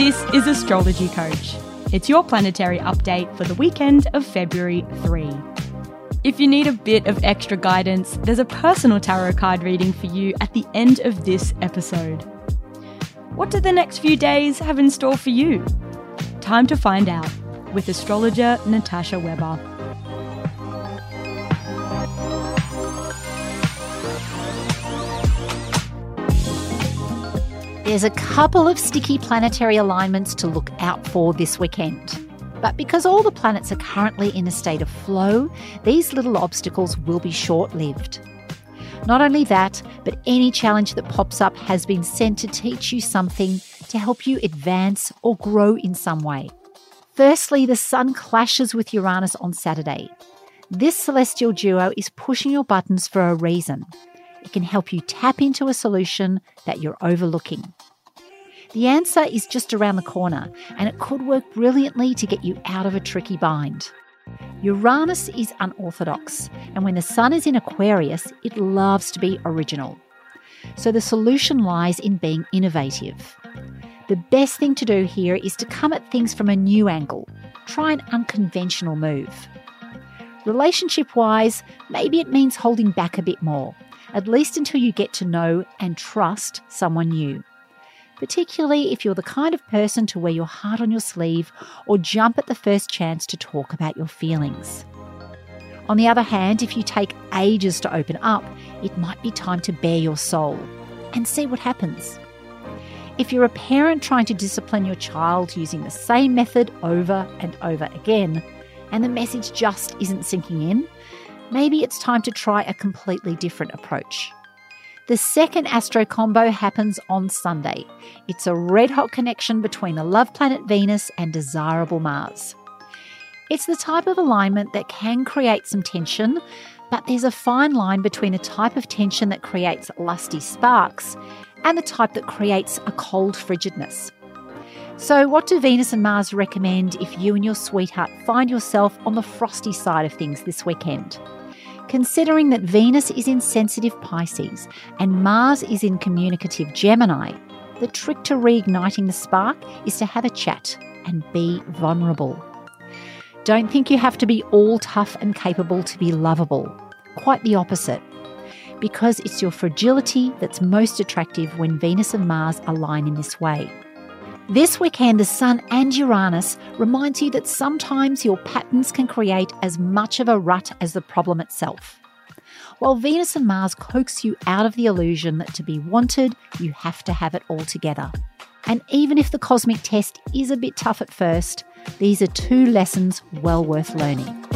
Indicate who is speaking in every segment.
Speaker 1: This is Astrology Coach. It's your planetary update for the weekend of February 3. If you need a bit of extra guidance, there's a personal tarot card reading for you at the end of this episode. What do the next few days have in store for you? Time to find out with astrologer Natasha Weber.
Speaker 2: There's a couple of sticky planetary alignments to look out for this weekend. But because all the planets are currently in a state of flow, these little obstacles will be short lived. Not only that, but any challenge that pops up has been sent to teach you something to help you advance or grow in some way. Firstly, the Sun clashes with Uranus on Saturday. This celestial duo is pushing your buttons for a reason. It can help you tap into a solution that you're overlooking. The answer is just around the corner, and it could work brilliantly to get you out of a tricky bind. Uranus is unorthodox, and when the Sun is in Aquarius, it loves to be original. So the solution lies in being innovative. The best thing to do here is to come at things from a new angle, try an unconventional move. Relationship wise, maybe it means holding back a bit more, at least until you get to know and trust someone new particularly if you're the kind of person to wear your heart on your sleeve or jump at the first chance to talk about your feelings. On the other hand, if you take ages to open up, it might be time to bare your soul and see what happens. If you're a parent trying to discipline your child using the same method over and over again, and the message just isn't sinking in, maybe it's time to try a completely different approach. The second astro combo happens on Sunday. It's a red hot connection between the love planet Venus and desirable Mars. It's the type of alignment that can create some tension, but there's a fine line between a type of tension that creates lusty sparks and the type that creates a cold frigidness. So, what do Venus and Mars recommend if you and your sweetheart find yourself on the frosty side of things this weekend? Considering that Venus is in sensitive Pisces and Mars is in communicative Gemini, the trick to reigniting the spark is to have a chat and be vulnerable. Don't think you have to be all tough and capable to be lovable. Quite the opposite. Because it's your fragility that's most attractive when Venus and Mars align in this way. This weekend, the Sun and Uranus reminds you that sometimes your patterns can create as much of a rut as the problem itself. While Venus and Mars coax you out of the illusion that to be wanted, you have to have it all together. And even if the cosmic test is a bit tough at first, these are two lessons well worth learning.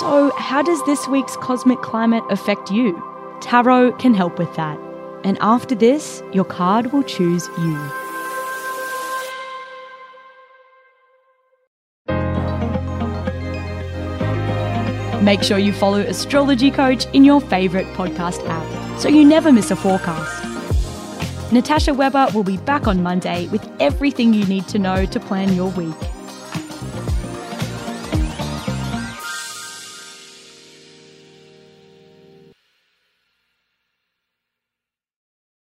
Speaker 1: So, how does this week's cosmic climate affect you? Tarot can help with that. And after this, your card will choose you. Make sure you follow Astrology Coach in your favourite podcast app so you never miss a forecast. Natasha Weber will be back on Monday with everything you need to know to plan your week.